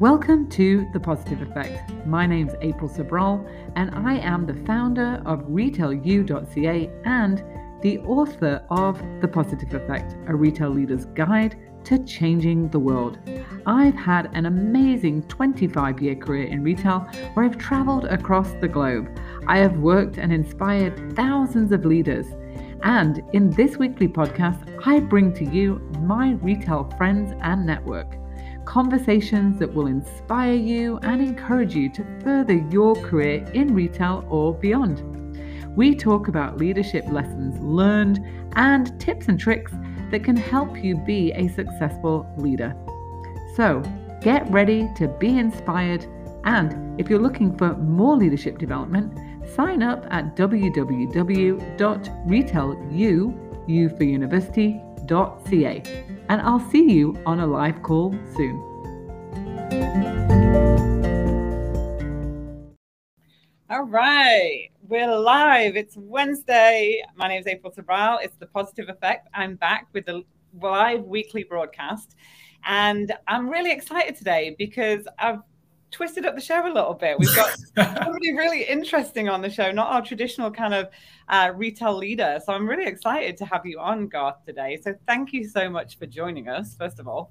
Welcome to The Positive Effect. My name's April Sobral, and I am the founder of RetailU.ca and the author of The Positive Effect, a retail leader's guide to changing the world. I've had an amazing 25 year career in retail where I've traveled across the globe. I have worked and inspired thousands of leaders. And in this weekly podcast, I bring to you my retail friends and network. Conversations that will inspire you and encourage you to further your career in retail or beyond. We talk about leadership lessons learned and tips and tricks that can help you be a successful leader. So, get ready to be inspired. And if you're looking for more leadership development, sign up at www.retailu, and I'll see you on a live call soon. All right, we're live. It's Wednesday. My name is April Sobral. It's the Positive Effect. I'm back with the live weekly broadcast, and I'm really excited today because I've twisted up the show a little bit. We've got somebody really interesting on the show, not our traditional kind of uh, retail leader. So I'm really excited to have you on, Garth, today. So thank you so much for joining us, first of all.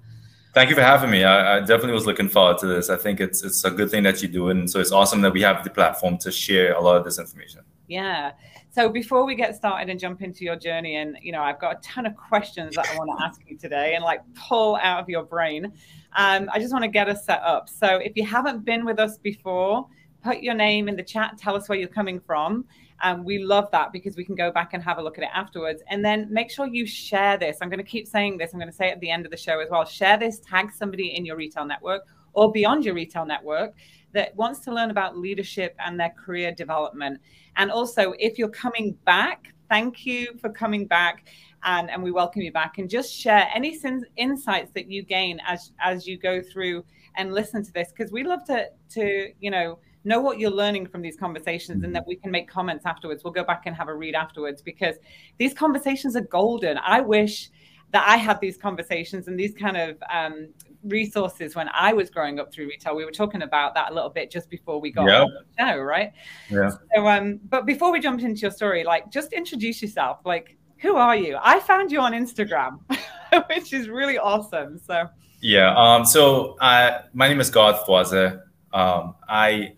Thank you for having me. I, I, definitely was looking forward to this. I think it's it's a good thing that you do, and so it's awesome that we have the platform to share a lot of this information. Yeah. So before we get started and jump into your journey, and you know, I've got a ton of questions that I want to ask you today, and like pull out of your brain. Um, I just want to get us set up. So if you haven't been with us before, put your name in the chat. Tell us where you're coming from. Um, we love that because we can go back and have a look at it afterwards. And then make sure you share this. I'm going to keep saying this. I'm going to say at the end of the show as well. Share this, tag somebody in your retail network or beyond your retail network that wants to learn about leadership and their career development. And also, if you're coming back, thank you for coming back. And, and we welcome you back and just share any insights that you gain as as you go through and listen to this because we love to to you know know what you're learning from these conversations and mm-hmm. that we can make comments afterwards. We'll go back and have a read afterwards because these conversations are golden. I wish that I had these conversations and these kind of um, resources when I was growing up through retail. We were talking about that a little bit just before we got on the show, right? Yeah. So, um, but before we jump into your story, like, just introduce yourself. Like, who are you? I found you on Instagram, which is really awesome. So. Yeah. Um. So, I my name is Garth Voisin. Um. I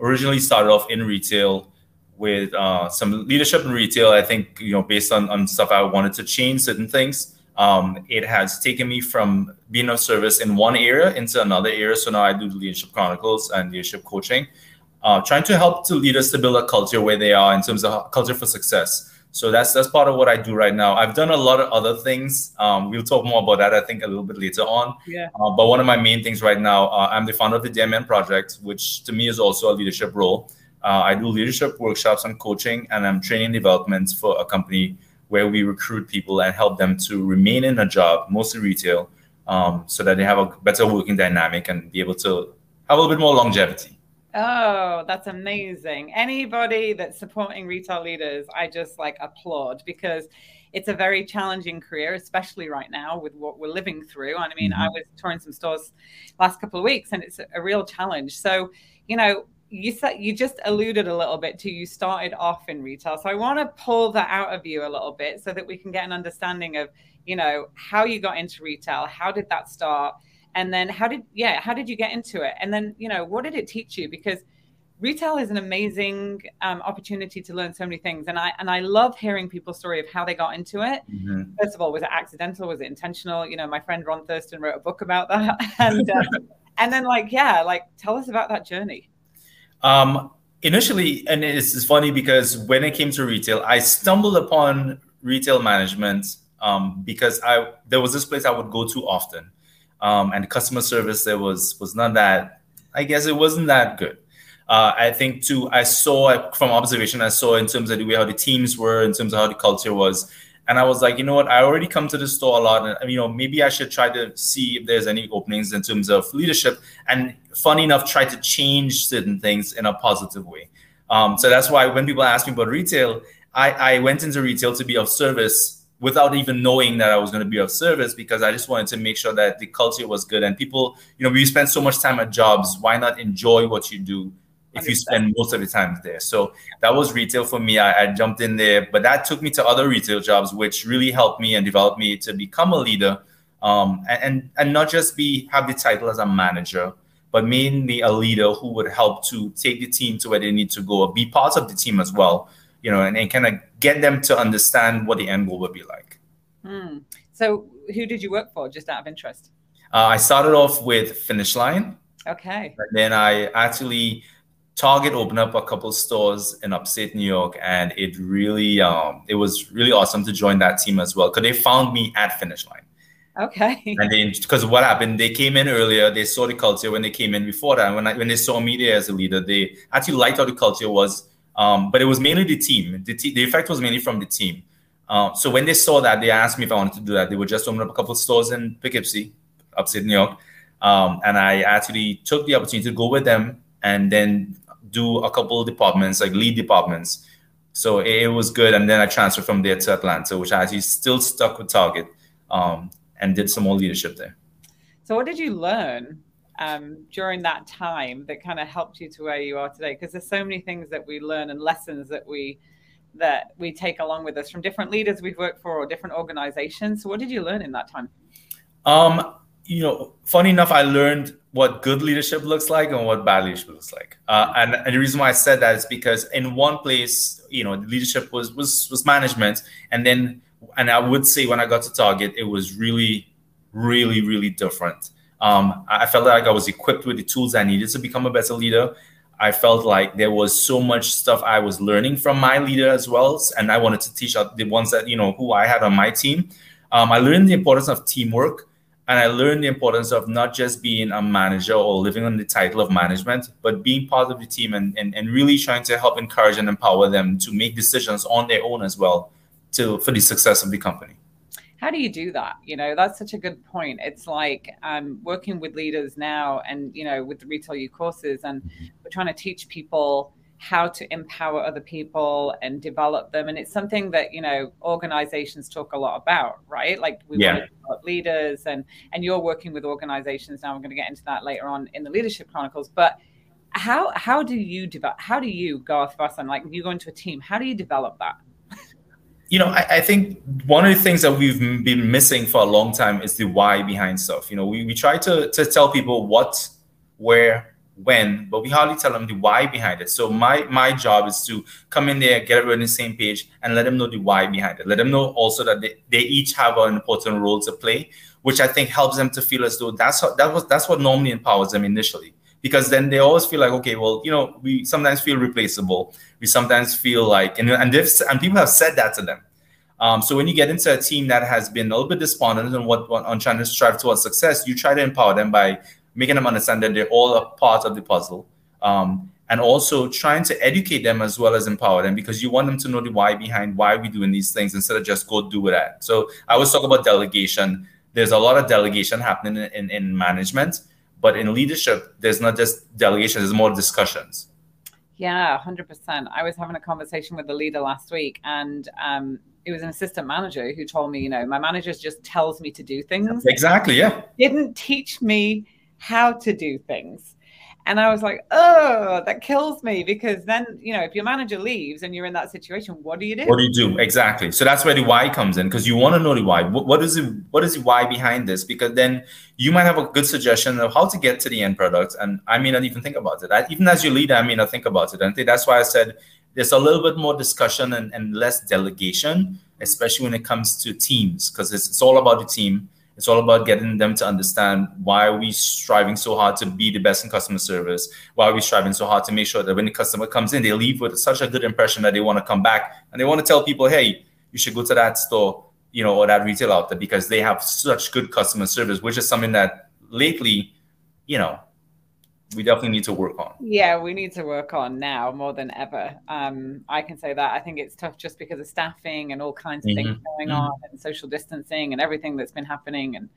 originally started off in retail with uh, some leadership in retail. I think you know based on, on stuff I wanted to change certain things. Um, it has taken me from being of service in one area into another area. So now I do leadership chronicles and leadership coaching, uh, trying to help to leaders to build a culture where they are in terms of culture for success. So that's that's part of what I do right now. I've done a lot of other things. Um, we'll talk more about that, I think, a little bit later on. Yeah. Uh, but one of my main things right now, uh, I'm the founder of the DMN Project, which to me is also a leadership role. Uh, I do leadership workshops and coaching, and I'm training development for a company where we recruit people and help them to remain in a job, mostly retail, um, so that they have a better working dynamic and be able to have a little bit more longevity. Oh, that's amazing. Anybody that's supporting retail leaders, I just like applaud because it's a very challenging career, especially right now with what we're living through. And I mean, mm-hmm. I was touring some stores last couple of weeks and it's a real challenge. So, you know, you said you just alluded a little bit to you started off in retail. So I want to pull that out of you a little bit so that we can get an understanding of, you know, how you got into retail, how did that start? and then how did yeah how did you get into it and then you know what did it teach you because retail is an amazing um, opportunity to learn so many things and i and i love hearing people's story of how they got into it mm-hmm. first of all was it accidental was it intentional you know my friend ron thurston wrote a book about that and uh, and then like yeah like tell us about that journey um initially and it's, funny because when it came to retail i stumbled upon retail management um, because i there was this place i would go to often um, and customer service there was was not that. I guess it wasn't that good. Uh, I think too. I saw from observation. I saw in terms of the way how the teams were, in terms of how the culture was, and I was like, you know what? I already come to the store a lot, and you know maybe I should try to see if there's any openings in terms of leadership. And funny enough, try to change certain things in a positive way. Um, so that's why when people ask me about retail, I, I went into retail to be of service without even knowing that I was going to be of service because I just wanted to make sure that the culture was good and people, you know, we spend so much time at jobs. Why not enjoy what you do if you spend most of the time there? So that was retail for me. I, I jumped in there, but that took me to other retail jobs, which really helped me and developed me to become a leader. Um, and and not just be have the title as a manager, but mainly a leader who would help to take the team to where they need to go, be part of the team as well you know, and, and kind of get them to understand what the end goal would be like. Mm. So, who did you work for, just out of interest? Uh, I started off with Finish Line. Okay. And then I actually Target opened up a couple stores in upstate New York, and it really, um, it was really awesome to join that team as well because they found me at Finish Line. Okay. And then, because what happened, they came in earlier. They saw the culture when they came in before that. When I, when they saw me there as a leader, they actually liked how the culture was um, but it was mainly the team. The, the effect was mainly from the team. Uh, so when they saw that, they asked me if I wanted to do that. They would just open up a couple of stores in Poughkeepsie, upstate New York. Um, and I actually took the opportunity to go with them and then do a couple of departments, like lead departments. So it, it was good. And then I transferred from there to Atlanta, which I actually still stuck with Target um, and did some more leadership there. So what did you learn um, during that time that kind of helped you to where you are today? Because there's so many things that we learn and lessons that we that we take along with us from different leaders we've worked for or different organizations. So what did you learn in that time? Um, you know, funny enough, I learned what good leadership looks like and what bad leadership looks like. Uh, and, and, the reason why I said that is because in one place, you know, the leadership was was was management, and then and I would say when I got to Target, it was really, really, really different. Um, I felt like I was equipped with the tools I needed to become a better leader. I felt like there was so much stuff I was learning from my leader as well, and I wanted to teach out the ones that you know who I had on my team. Um, I learned the importance of teamwork, and I learned the importance of not just being a manager or living on the title of management, but being part of the team and, and, and really trying to help encourage and empower them to make decisions on their own as well to for the success of the company. How do you do that? You know that's such a good point. It's like i'm working with leaders now and you know with the RetailU courses and we're trying to teach people how to empower other people and develop them. And it's something that you know organizations talk a lot about right? Like we yeah. want to develop leaders and and you're working with organizations now. I'm going to get into that later on in the leadership chronicles. But how how do you develop how do you Garth Voisin like you go into a team how do you develop that? You know, I, I, think one of the things that we've been missing for a long time is the why behind stuff. You know, we, we try to, to tell people what, where, when, but we hardly tell them the why behind it. So my my job is to come in there, get everyone on the same page, and let them know the why behind it. Let them know also that they, they each have an important role to play, which I think helps them to feel as though that's how, that was that's what normally empowers them initially because then they always feel like okay well you know we sometimes feel replaceable we sometimes feel like and and, and people have said that to them um, so when you get into a team that has been a little bit despondent on what on trying to strive towards success you try to empower them by making them understand that they're all a part of the puzzle um, and also trying to educate them as well as empower them because you want them to know the why behind why we're doing these things instead of just go do that so i always talk about delegation there's a lot of delegation happening in, in, in management but in leadership, there's not just delegation, there's more discussions. Yeah, 100%. I was having a conversation with a leader last week, and um, it was an assistant manager who told me, you know, my manager just tells me to do things. Exactly, yeah. Didn't teach me how to do things. And I was like, oh, that kills me because then, you know, if your manager leaves and you're in that situation, what do you do? What do you do? Exactly. So that's where the why comes in because you want to know the why. What, is it? What is the why behind this? Because then you might have a good suggestion of how to get to the end product. And I may not even think about it. I, even as your leader, I may not think about it. And that's why I said there's a little bit more discussion and, and less delegation, especially when it comes to teams, because it's, it's all about the team it's all about getting them to understand why are we striving so hard to be the best in customer service? Why are we striving so hard to make sure that when the customer comes in, they leave with such a good impression that they want to come back and they want to tell people, hey, you should go to that store, you know, or that retail outlet because they have such good customer service, which is something that lately, you know, we definitely need to work on. Yeah, we need to work on now more than ever. Um, I can say that. I think it's tough just because of staffing and all kinds of mm-hmm. things going mm-hmm. on and social distancing and everything that's been happening and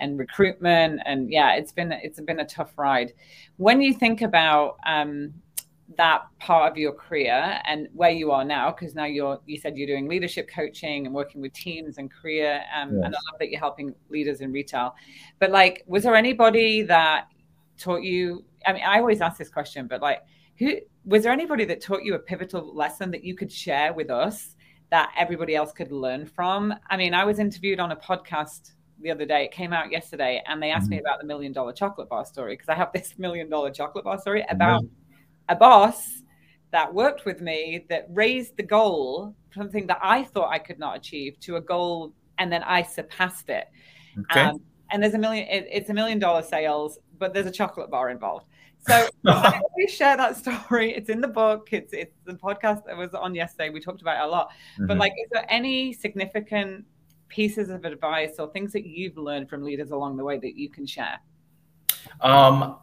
and recruitment and yeah, it's been it's been a tough ride. When you think about um, that part of your career and where you are now because now you're you said you're doing leadership coaching and working with teams and career um, yes. and i love that you're helping leaders in retail but like was there anybody that taught you i mean i always ask this question but like who was there anybody that taught you a pivotal lesson that you could share with us that everybody else could learn from i mean i was interviewed on a podcast the other day. It came out yesterday, and they asked mm-hmm. me about the million dollar chocolate bar story because I have this million dollar chocolate bar story about mm-hmm a boss that worked with me that raised the goal something that I thought I could not achieve to a goal, and then I surpassed it. Okay. Um, and there's a million. It, it's a million dollar sales, but there's a chocolate bar involved. So I always share that story. It's in the book. It's it's the podcast that was on yesterday. We talked about it a lot. Mm-hmm. But like, is there any significant pieces of advice or things that you've learned from leaders along the way that you can share? Um,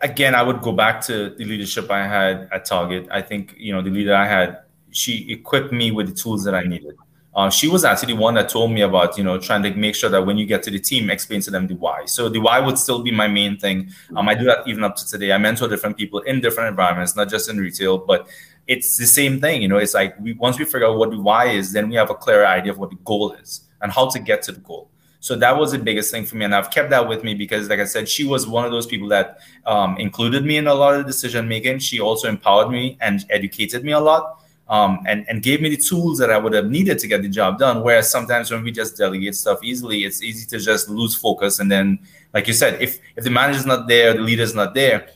again, I would go back to the leadership I had at Target. I think you know the leader I had, she equipped me with the tools that I needed. Uh, she was actually the one that told me about you know trying to make sure that when you get to the team, explain to them the why. So the why would still be my main thing. Um, I do that even up to today. I mentor different people in different environments, not just in retail, but it's the same thing. You know, it's like we once we figure out what the why is, then we have a clear idea of what the goal is and how to get to the goal. So that was the biggest thing for me, and I've kept that with me because, like I said, she was one of those people that um, included me in a lot of decision making. She also empowered me and educated me a lot. Um, and, and gave me the tools that I would have needed to get the job done. Whereas sometimes when we just delegate stuff easily, it's easy to just lose focus. And then, like you said, if if the manager's not there, the leader's not there,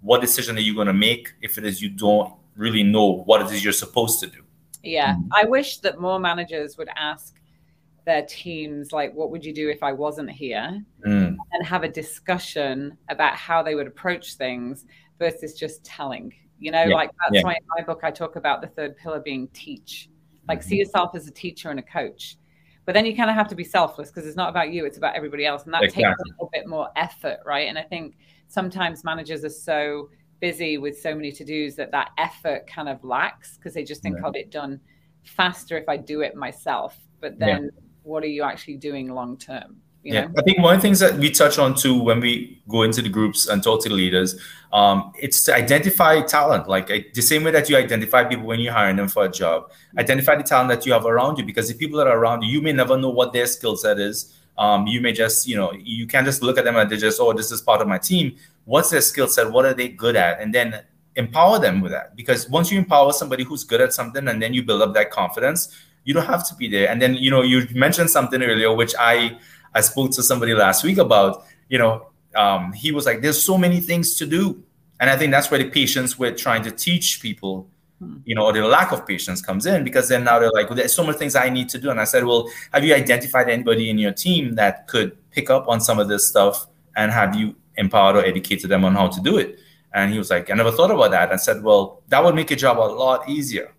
what decision are you going to make if it is you don't really know what it is you're supposed to do? Yeah, mm-hmm. I wish that more managers would ask their teams like what would you do if i wasn't here mm. and have a discussion about how they would approach things versus just telling you know yeah. like that's yeah. why in my book i talk about the third pillar being teach like mm-hmm. see yourself as a teacher and a coach but then you kind of have to be selfless because it's not about you it's about everybody else and that exactly. takes a little bit more effort right and i think sometimes managers are so busy with so many to-dos that that effort kind of lacks because they just think yeah. i'll get done faster if i do it myself but then what are you actually doing long term? Yeah, I think one of the things that we touch on too when we go into the groups and talk to the leaders, um, it's to identify talent. Like the same way that you identify people when you're hiring them for a job, identify the talent that you have around you because the people that are around you, you may never know what their skill set is. Um, you may just, you know, you can't just look at them and they just, oh, this is part of my team. What's their skill set? What are they good at? And then empower them with that. Because once you empower somebody who's good at something and then you build up that confidence, you don't have to be there. And then, you know, you mentioned something earlier, which I I spoke to somebody last week about, you know, um, he was like, there's so many things to do. And I think that's where the patience with trying to teach people, hmm. you know, or the lack of patience comes in because then now they're like, well, there's so many things I need to do. And I said, well, have you identified anybody in your team that could pick up on some of this stuff and have you empowered or educated them on how to do it? And he was like, I never thought about that. I said, well, that would make your job a lot easier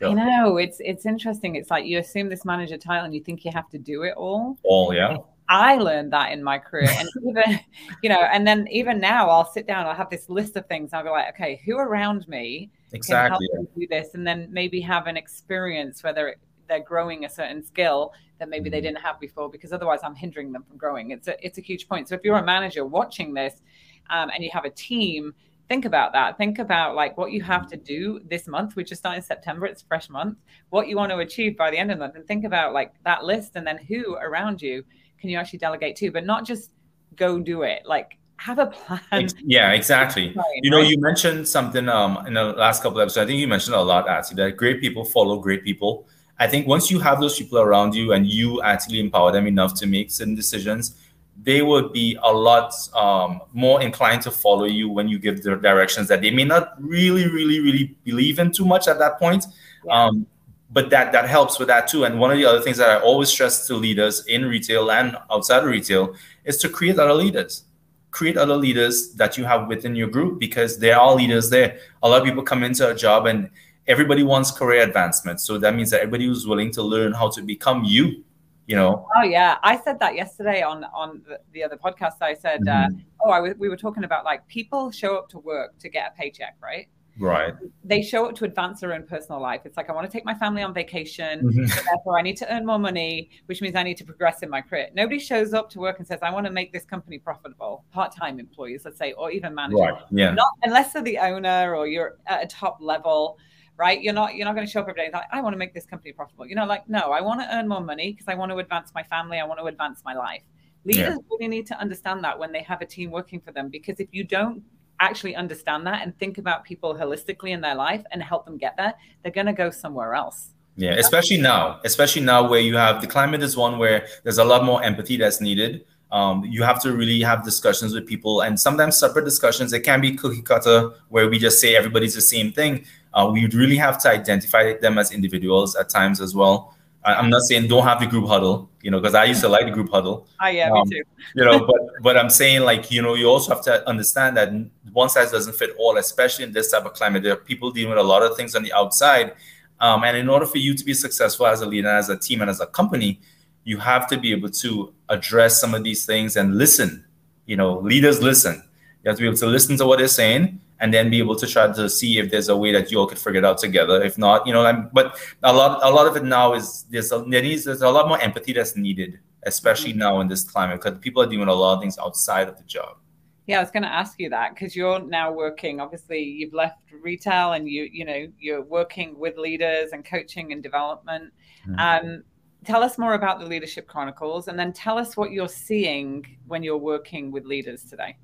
You know, it's it's interesting. It's like you assume this manager title and you think you have to do it all. All, yeah. I learned that in my career, and even you know, and then even now, I'll sit down. I'll have this list of things. I'll be like, okay, who around me exactly can help me do this, and then maybe have an experience whether they're growing a certain skill that maybe they mm-hmm. didn't have before, because otherwise, I'm hindering them from growing. It's a it's a huge point. So if you're a manager watching this, um, and you have a team think about that. Think about like what you have to do this month we just started september it's fresh month what you want to achieve by the end of the month and think about like that list and then who around you can you actually delegate to but not just go do it. Like have a plan. Yeah exactly. Plan, you know right? you mentioned something um in the last couple episodes i think you mentioned a lot actually that great people follow great people. I think once you have those people around you and you actually empower them enough to make certain decisions they would be a lot um, more inclined to follow you when you give the directions that they may not really, really, really believe in too much at that point. Yeah. Um, but that that helps with that too. And one of the other things that I always stress to leaders in retail and outside of retail is to create other leaders. Create other leaders that you have within your group because there are leaders there. A lot of people come into a job and everybody wants career advancement. So that means that everybody who's willing to learn how to become you you know oh yeah i said that yesterday on on the, other podcast i said uh, mm-hmm. uh, oh I w- we were talking about like people show up to work to get a paycheck right Right. They show up to advance their own personal life. It's like, I want to take my family on vacation. Mm-hmm. therefore, I need to earn more money, which means I need to progress in my career. Nobody shows up to work and says, I want to make this company profitable. Part time employees, let's say, or even managers. Right. Yeah. Not unless they're the owner or you're at a top level right? You're not you're not going to show up every day like I want to make this company profitable. You know, like no, I want to earn more money because I want to advance my family. I want to advance my life. Leaders yeah. really need to understand that when they have a team working for them, because if you don't actually understand that and think about people holistically in their life and help them get there, they're going to go somewhere else. Yeah, especially now, especially now where you have the climate is one where there's a lot more empathy that's needed. Um, you have to really have discussions with people and sometimes separate discussions. It can be cookie cutter where we just say everybody's the same thing. Uh, we would really have to identify them as individuals at times as well. I'm not saying don't have the group huddle, you know, because I used to like the group huddle. Oh yeah, um, me too. you know, but but I'm saying like you know you also have to understand that one size doesn't fit all, especially in this type of climate. There are people dealing with a lot of things on the outside, um, and in order for you to be successful as a leader, as a team, and as a company, you have to be able to address some of these things and listen. You know, leaders listen. You have to be able to listen to what they're saying and then be able to try to see if there's a way that you all could figure it out together. If not, you know, I'm, but a lot, a lot of it now is there's a, there needs, there's a lot more empathy that's needed, especially mm-hmm. now in this climate, because people are doing a lot of things outside of the job. Yeah, I was going to ask you that because you're now working. Obviously, you've left retail, and you, you know, you're working with leaders and coaching and development. Mm-hmm. Um, tell us more about the Leadership Chronicles, and then tell us what you're seeing when you're working with leaders today.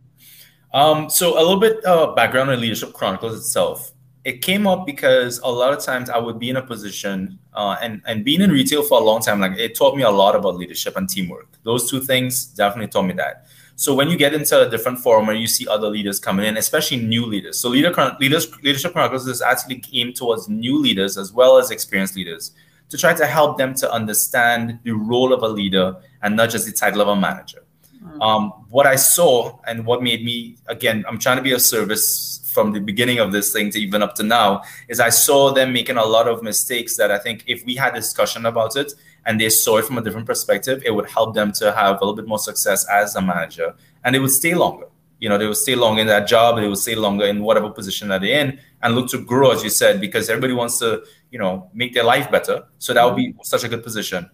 Um, so a little bit uh, background on Leadership Chronicles itself. It came up because a lot of times I would be in a position, uh, and and being in retail for a long time, like it taught me a lot about leadership and teamwork. Those two things definitely taught me that. So when you get into a different forum where you see other leaders coming in, especially new leaders, so leader leaders leadership chronicles is actually aimed towards new leaders as well as experienced leaders to try to help them to understand the role of a leader and not just the title of a manager. Mm-hmm. Um, what I saw and what made me, again, I'm trying to be of service from the beginning of this thing to even up to now, is I saw them making a lot of mistakes that I think if we had discussion about it and they saw it from a different perspective, it would help them to have a little bit more success as a manager and they would stay longer. You know, they would stay longer in that job, they would stay longer in whatever position that they're in and look to grow, as you said, because everybody wants to, you know, make their life better. So that would be such a good position.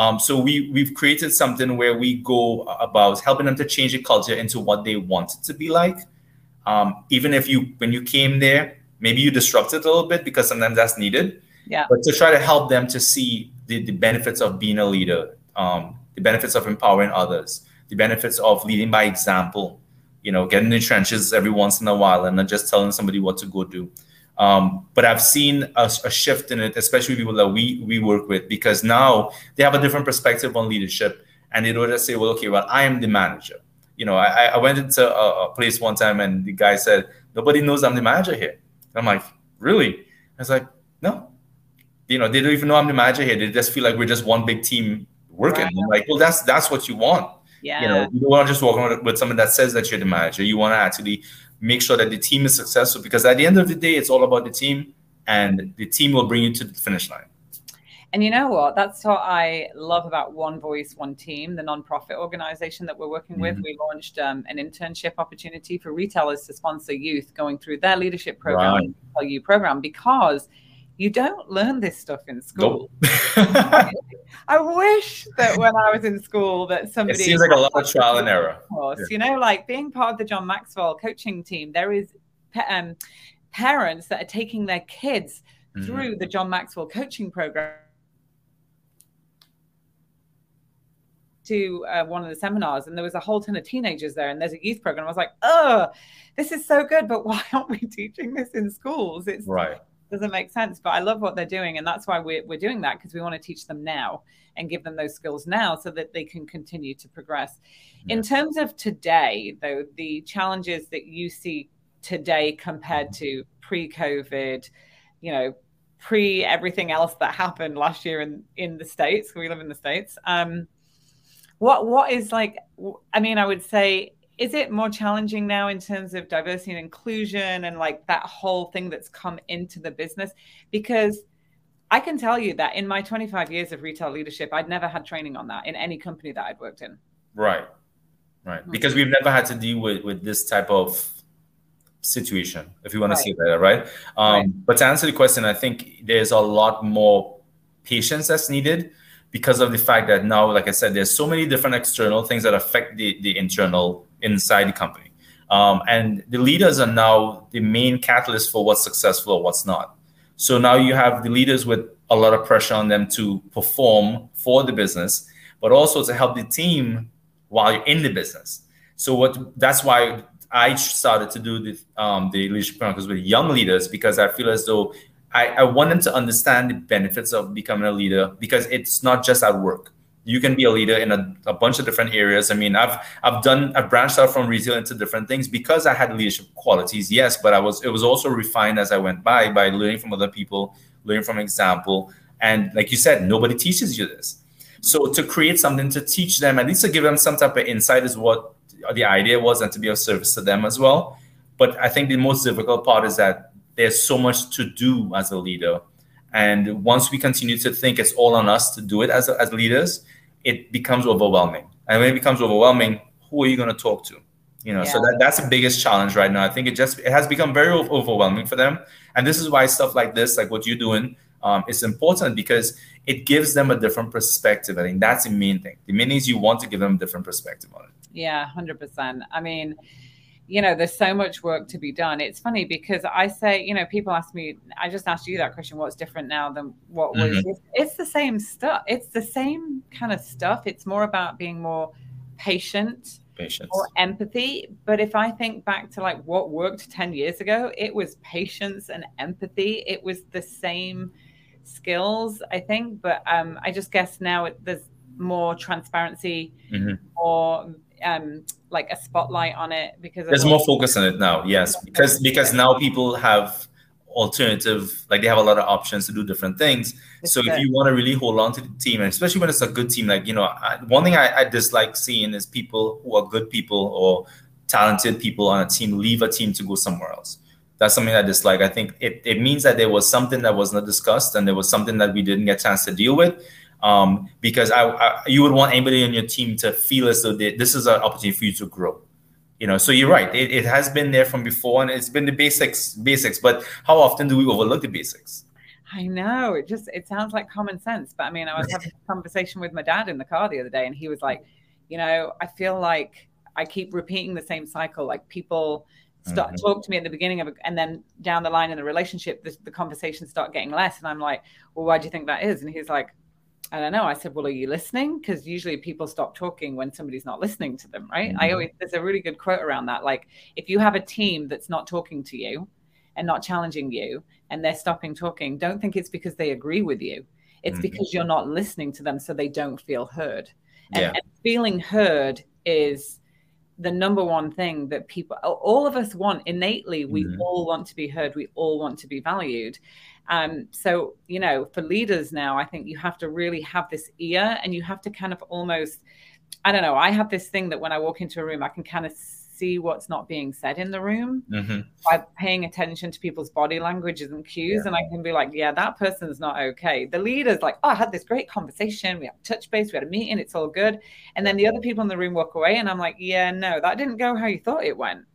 Um, so we we've created something where we go about helping them to change the culture into what they want it to be like. Um, even if you when you came there, maybe you disrupted it a little bit because sometimes that's needed. Yeah. But to try to help them to see the, the benefits of being a leader, um, the benefits of empowering others, the benefits of leading by example. You know, getting in the trenches every once in a while and not just telling somebody what to go do. Um, but I've seen a, a, shift in it, especially people that we we work with, because now they have a different perspective on leadership, and they don't just say, "Well, okay, well, I am the manager." You know, I, I went into a, a place one time, and the guy said, "Nobody knows I'm the manager here." I'm like, "Really?" I was like, "No." You know, they don't even know I'm the manager here. They just feel like we're just one big team working. Right. like, well, that's that's what you want. Yeah. You know, you don't want to just walk around with someone that says that you're the manager. You want to actually make sure that the team is successful because at the end of the day, it's all about the team and the team will bring you to the finish line. And you know what? That's what I love about One Voice, One Team, the nonprofit organization that we're working with. Mm-hmm. We launched um, an internship opportunity for retailers to sponsor youth going through their leadership program, right. you program, because you don't learn this stuff in school. Nope. I wish that when I was in school that somebody it seems like a lot of trial and error. Course, yeah. You know, like being part of the John Maxwell coaching team, there is um, parents that are taking their kids mm-hmm. through the John Maxwell coaching program to uh, one of the seminars and there was a whole ton of teenagers there and there's a youth program. I was like, oh, this is so good, but why aren't we teaching this in schools? It's right doesn't make sense. But I love what they're doing, and that's why we're we're doing that because we want to teach them now and give them those skills now so that they can continue to progress. Yeah. In terms of today, though, the challenges that you see today compared to pre-COVID, you know, pre everything else that happened last year in in the states. We live in the states. Um, what what is like? I mean, I would say is it more challenging now in terms of diversity and inclusion and like that whole thing that's come into the business because i can tell you that in my 25 years of retail leadership i'd never had training on that in any company that i'd worked in right right mm-hmm. because we've never had to deal with with this type of situation, if you want right. to see that, right? Um, right? But to answer the question, I think there's a lot more patience that's needed because of the fact that now, like I said, there's so many different external things that affect the, the internal inside the company. Um, and the leaders are now the main catalyst for what's successful or what's not. So now you have the leaders with a lot of pressure on them to perform for the business, but also to help the team while you're in the business. So what that's why I started to do the um, the leadership programs with young leaders because I feel as though I, I want them to understand the benefits of becoming a leader because it's not just at work. You can be a leader in a, a bunch of different areas. I mean, I've I've done I've branched out from retail into different things because I had leadership qualities, yes, but I was it was also refined as I went by by learning from other people, learning from example. And like you said, nobody teaches you this. So to create something to teach them, at least to give them some type of insight is what the idea was and to be of service to them as well. But I think the most difficult part is that there's so much to do as a leader. And once we continue to think it's all on us to do it as, as leaders, it becomes overwhelming. And when it becomes overwhelming, who are you going to talk to? You know, yeah. so that, that's the biggest challenge right now. I think it just it has become very overwhelming for them. And this is why stuff like this, like what you're doing, um, is important because it gives them a different perspective. I think that's the main thing. The main thing is you want to give them a different perspective on it. Yeah, 100%. I mean, you know, there's so much work to be done. It's funny because I say, you know, people ask me, I just asked you that question, what's different now than what was? Mm-hmm. It's, it's the same stuff. It's the same kind of stuff. It's more about being more patient, patience, or empathy. But if I think back to like what worked 10 years ago, it was patience and empathy. It was the same skills, I think. But um, I just guess now it, there's more transparency mm-hmm. or um, like a spotlight on it because there's more focus on it now. Yes, because because now people have alternative like they have a lot of options to do different things it's so good. if you want to really hold on to the team and especially when it's a good team like you know I, one thing I, I, dislike seeing is people who are good people or talented people on a team leave a team to go somewhere else that's something i dislike i think it, it means that there was something that was not discussed and there was something that we didn't get a chance to deal with um, because I, I, you would want anybody on your team to feel as though they, this is an opportunity for you to grow. You know, so you're right. It, it has been there from before, and it's been the basics, basics. But how often do we overlook the basics? I know it just it sounds like common sense, but I mean, I was having a conversation with my dad in the car the other day, and he was like, you know, I feel like I keep repeating the same cycle. Like people start mm-hmm. talk to me at the beginning of it, and then down the line in the relationship, the, the conversations start getting less, and I'm like, well, why do you think that is? And he's like, I don't know. I said, Well, are you listening? Because usually people stop talking when somebody's not listening to them, right? Mm-hmm. I always, there's a really good quote around that. Like, if you have a team that's not talking to you and not challenging you and they're stopping talking, don't think it's because they agree with you. It's mm-hmm. because you're not listening to them so they don't feel heard. And, yeah. and feeling heard is the number one thing that people, all of us want innately. We mm-hmm. all want to be heard. We all want to be valued. Um, so, you know, for leaders now, I think you have to really have this ear and you have to kind of almost, I don't know, I have this thing that when I walk into a room, I can kind of see what's not being said in the room mm-hmm. by paying attention to people's body languages and cues. Yeah. And I can be like, yeah, that person's not okay. The leader's like, oh, I had this great conversation. We had touch base. We had a meeting. It's all good. And then the other people in the room walk away. And I'm like, yeah, no, that didn't go how you thought it went.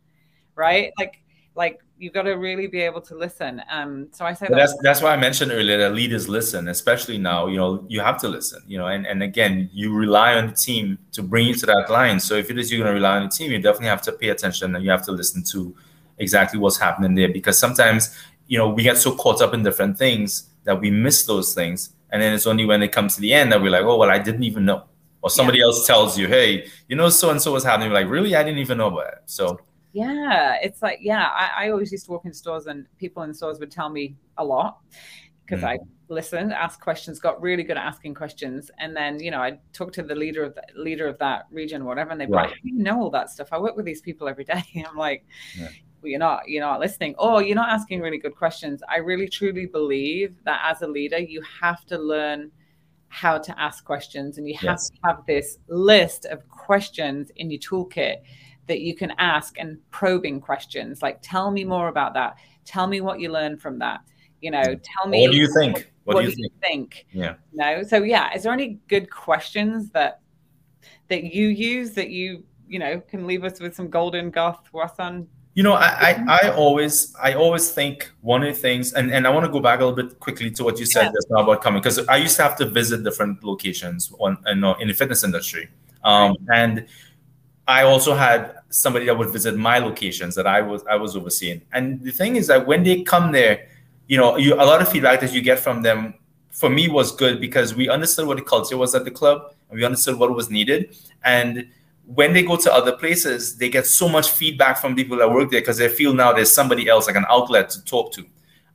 Right. Like, like you've got to really be able to listen. Um, so I say that that's that's why I mentioned earlier that leaders listen, especially now. You know, you have to listen. You know, and and again, you rely on the team to bring you to that line. So if it is you're going to rely on the team, you definitely have to pay attention and you have to listen to exactly what's happening there because sometimes you know we get so caught up in different things that we miss those things, and then it's only when it comes to the end that we're like, oh well, I didn't even know. Or somebody yeah. else tells you, "Hey, you know, so and so was happening." You're like, really? I didn't even know about it. So yeah, it's like yeah. I, I, always used to walk in stores and people in stores would tell me a lot because mm. I listened, asked questions, got really good at asking questions, and then you know I talked to the leader of the leader of that region, whatever, and they'd be right. like, "You know all that stuff. I work with these people every day." I'm like. Yeah. Well, you're not you're not listening or you're not asking really good questions i really truly believe that as a leader you have to learn how to ask questions and you have yes. to have this list of questions in your toolkit that you can ask and probing questions like tell me more about that tell me what you learned from that you know tell me what do you think what, what do, you, do think? you, think? yeah no so yeah is there any good questions that that you use that you you know can leave us with some golden Garth Voisin You know, I, I, I, always I always think one of the things, and, and I want to go back a little bit quickly to what you said yeah. just now about coming, because I used to have to visit different locations on in, in the fitness industry. Um, and I also had somebody that would visit my locations that I was I was overseeing. And the thing is that when they come there, you know, you, a lot of feedback that you get from them for me was good because we understood what the culture was at the club and we understood what was needed. And when they go to other places, they get so much feedback from people that work there because they feel now there's somebody else, like an outlet to talk to.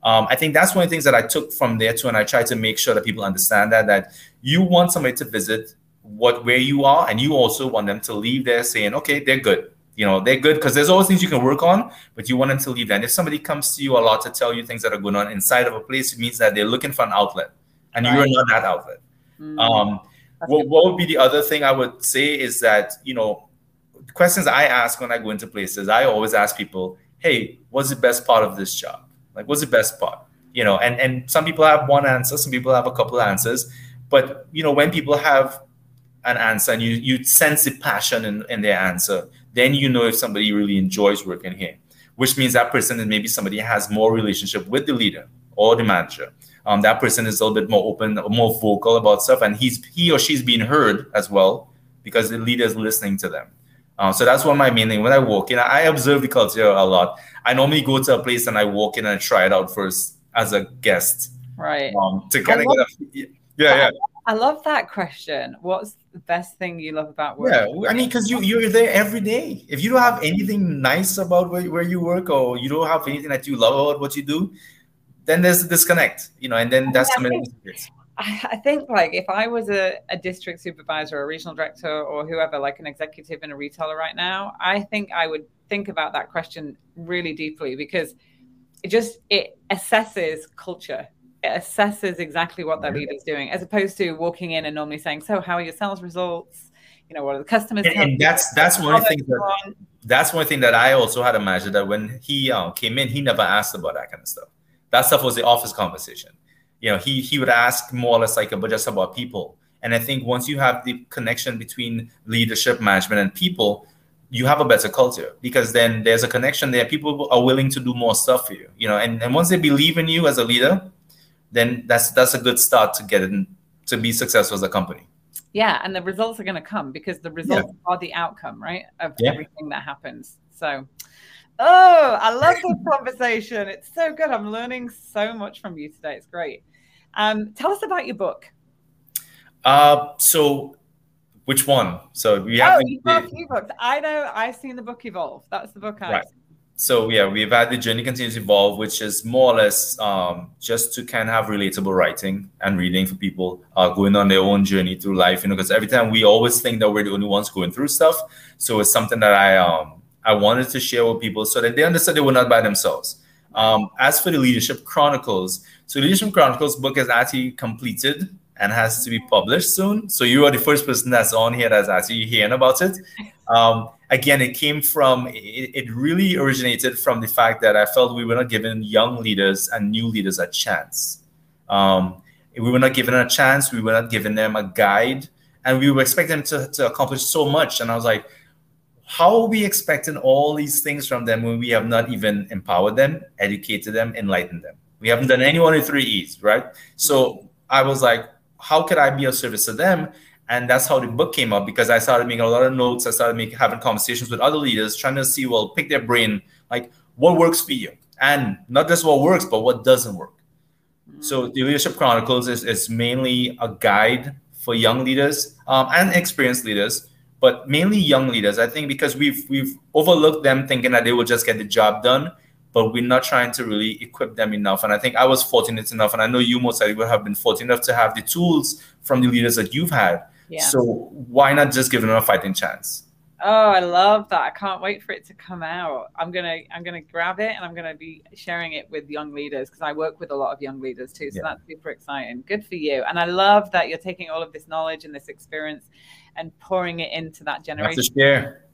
Um, I think that's one of the things that I took from there too, and I try to make sure that people understand that that you want somebody to visit what where you are, and you also want them to leave there saying, okay, they're good. You know, they're good because there's always things you can work on, but you want them to leave there. And if somebody comes to you a lot to tell you things that are going on inside of a place, it means that they're looking for an outlet, and right. you're not that outlet. Mm-hmm. Um, what, what would be the other thing I would say is that, you know, questions I ask when I go into places, I always ask people, hey, what's the best part of this job? Like, what's the best part? You know, and, and some people have one answer, some people have a couple of answers. But, you know, when people have an answer and you, you sense the passion in, in their answer, then you know if somebody really enjoys working here, which means that person is maybe somebody has more relationship with the leader or the manager um, that person is a little bit more open, more vocal about stuff, and he's he or she's being heard as well because the leader is listening to them. Um, so that's one of my main thing. When I walk in, I observe the culture a lot. I normally go to a place and I walk in and try it out first as a guest, right? Um, to kind of get a yeah, yeah. I love that question. What's the best thing you love about work? Yeah, I mean, because you you're there every day. If you don't have anything nice about where, where you work, or you don't have anything that you love about what you do, then there's a disconnect, you know, and then that's I think, I think like if I was a, a district supervisor or a regional director or whoever, like an executive in a retailer right now, I think I would think about that question really deeply because it just it assesses culture. It assesses exactly what that leader is doing, as opposed to walking in and normally saying, "So, how are your sales results? You know, what are the customers?" And, and that's that's one things that that's one thing that I also had imagined that when he um, came in, he never asked about that kind of stuff that stuff was the office conversation. You know, he he would ask more or less like about just about people. And I think once you have the connection between leadership, management, and people, you have a better culture because then there's a connection there. People are willing to do more stuff for you. You know, and, and once they believe in you as a leader, then that's that's a good start to get in to be successful as a company. Yeah, and the results are going to come because the results yeah. are the outcome, right, of yeah. everything that happens. So Oh, I love this conversation. It's so good. I'm learning so much from you today. It's great. Um, tell us about your book. Uh, so which one? So we have. Oh, you have a few books. I know. I've seen the book evolve. That's the book I. Right. So yeah, we've had the journey continues to evolve, which is more or less um, just to kind of have relatable writing and reading for people uh, going on their own journey through life. You know, because every time we always think that we're the only ones going through stuff. So it's something that I um, I wanted to share with people so that they understood they were not by themselves. Um, as for the Leadership Chronicles, so Leadership Chronicles book is actually completed and has to be published soon. So you are the first person that's on here that's actually hearing about it. Um, again, it came from, it, it, really originated from the fact that I felt we were not giving young leaders and new leaders a chance. Um, we were not them a chance. We were not giving them a guide. And we were expecting them to, to accomplish so much. And I was like, how are we expecting all these things from them when we have not even empowered them, educated them, enlightened them? We haven't done any one of three E's, right? So I was like, how could I be of service to them? And that's how the book came up because I started making a lot of notes. I started making having conversations with other leaders, trying to see, well, pick their brain, like what works for you, and not just what works, but what doesn't work. So the Leadership Chronicles is, is mainly a guide for young leaders um, and experienced leaders but mainly young leaders. I think because we've we've overlooked them thinking that they will just get the job done, but we're not trying to really equip them enough. And I think I was fortunate enough, and I know you most likely would have been fortunate enough to have the tools from the leaders that you've had. Yeah. So why not just give them a fighting chance? Oh, I love that. I can't wait for it to come out. I'm going to I'm going to grab it and I'm going to be sharing it with young leaders because I work with a lot of young leaders too. So yeah. that's super exciting. Good for you. And I love that you're taking all of this knowledge and this experience and pouring it into that generation. share.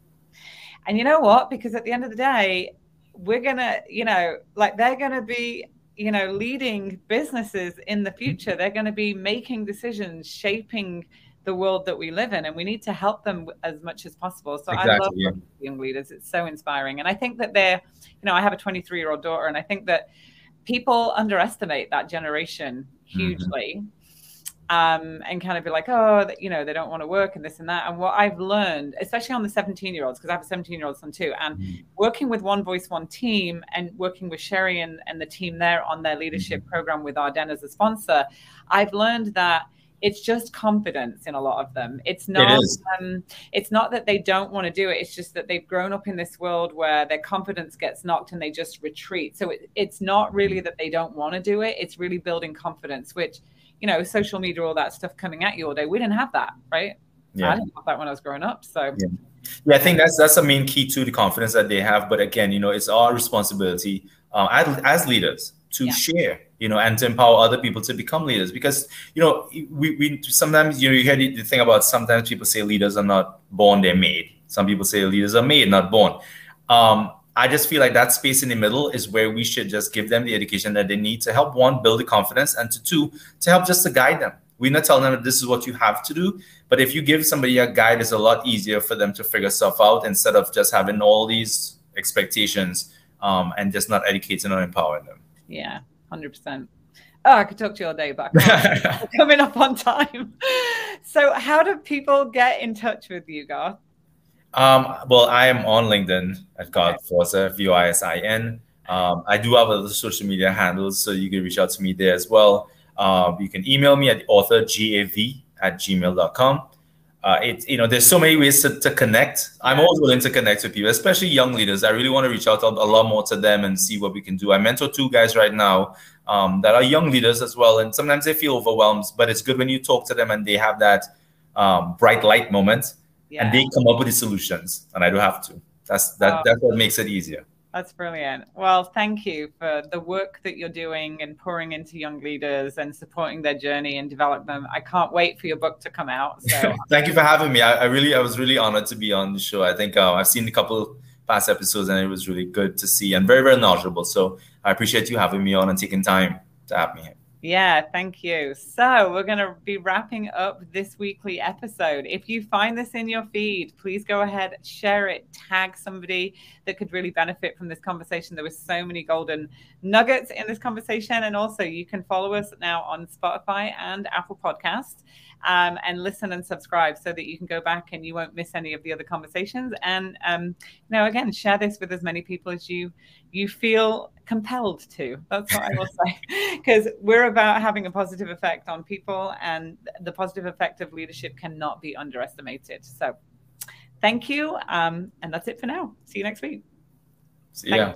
And you know what? Because at the end of the day, we're gonna, you know, like they're gonna be, you know, leading businesses in the future. They're gonna be making decisions, shaping the world that we live in and we need to help them as much as possible so exactly, i love yeah. young leaders it's so inspiring and i think that they're you know i have a 23 year old daughter and i think that people underestimate that generation Mm-hmm. hugely um, and kind of be like, oh, you know, they don't want to work and this and that. And what I've learned, especially on the 17 year olds, because I have a 17 year old son too, and Mhm. working with One Voice, One Team and working with Sherry and, and the team there on their leadership Mm-hmm. program with Ardene as a sponsor, I've learned that it's just confidence in a lot of them. It's not is. um, it's not that they don't want to do it. It's just that they've grown up in this world where their confidence gets knocked and they just retreat. So it, it's not really that they don't want to do it. It's really building confidence, which you know, social media, all that stuff coming at you all day. We didn't have that, right? yeah. I didn't have that when I was growing up. So Yeah. Yeah, I think that's that's the main key to the confidence that they have. But again, you know, it's our responsibility uh, as, as leaders to Yeah. share, you know, and to empower other people to become leaders. Because you know, we, we sometimes you know you hear the, the thing about sometimes people say leaders are not born; they're made. Some people say leaders are made, not born. Um, I just feel like that space in the middle is where we should just give them the education that they need to help one build the confidence, and to two to help just to guide them. We're not telling them that this is what you have to do, but if you give somebody a guide, it's a lot easier for them to figure stuff out instead of just having all these expectations um, and just not educating or empowering them. Yeah, hundred percent. Oh, I could talk to you all day, but I can't. We're coming up on time. So, how do people get in touch with you, Garth? Um, well, I am on LinkedIn at Garth Voisin, V O I S I N. Um, I do have other social media handles, so you can reach out to me there as well. Um, you can email me at authorgav at gmail.com. Uh, it, you know, there's so many ways to, to connect. I'm always willing to connect with people, especially young leaders. I really want to reach out a, lot more to them and see what we can do. I mentor two guys right now um, that are young leaders as well, and sometimes they feel overwhelmed. But it's good when you talk to them and they have that um, bright light moment Yeah, and they come up with the solutions, and I don't have to. That's that. Oh. That's what makes it easier. That's brilliant. Well, thank you for the work that you're doing and pouring into young leaders and supporting their journey and develop them. I can't wait for your book to come out. So, Thank you for having me. I, I really, I was really honored to be on the show. I think uh, I've seen a couple past episodes, and it was really good to see and very, very knowledgeable. So I appreciate you having me on and taking time to have me here. Yeah, thank you. So, we're going to be wrapping up this weekly episode. If you find this in your feed, please go ahead, share it, tag somebody that could really benefit from this conversation. There were so many golden nuggets in this conversation. And also, you can follow us now on Spotify and Apple Podcasts. Um, and listen and subscribe so that you can go back and you won't miss any of the other conversations. And um, you know, again, share this with as many people as you you feel compelled to. That's what I will say, because we're about having a positive effect on people, and the positive effect of leadership cannot be underestimated. So, thank you, um, and that's it for now. See you next week. So, yeah.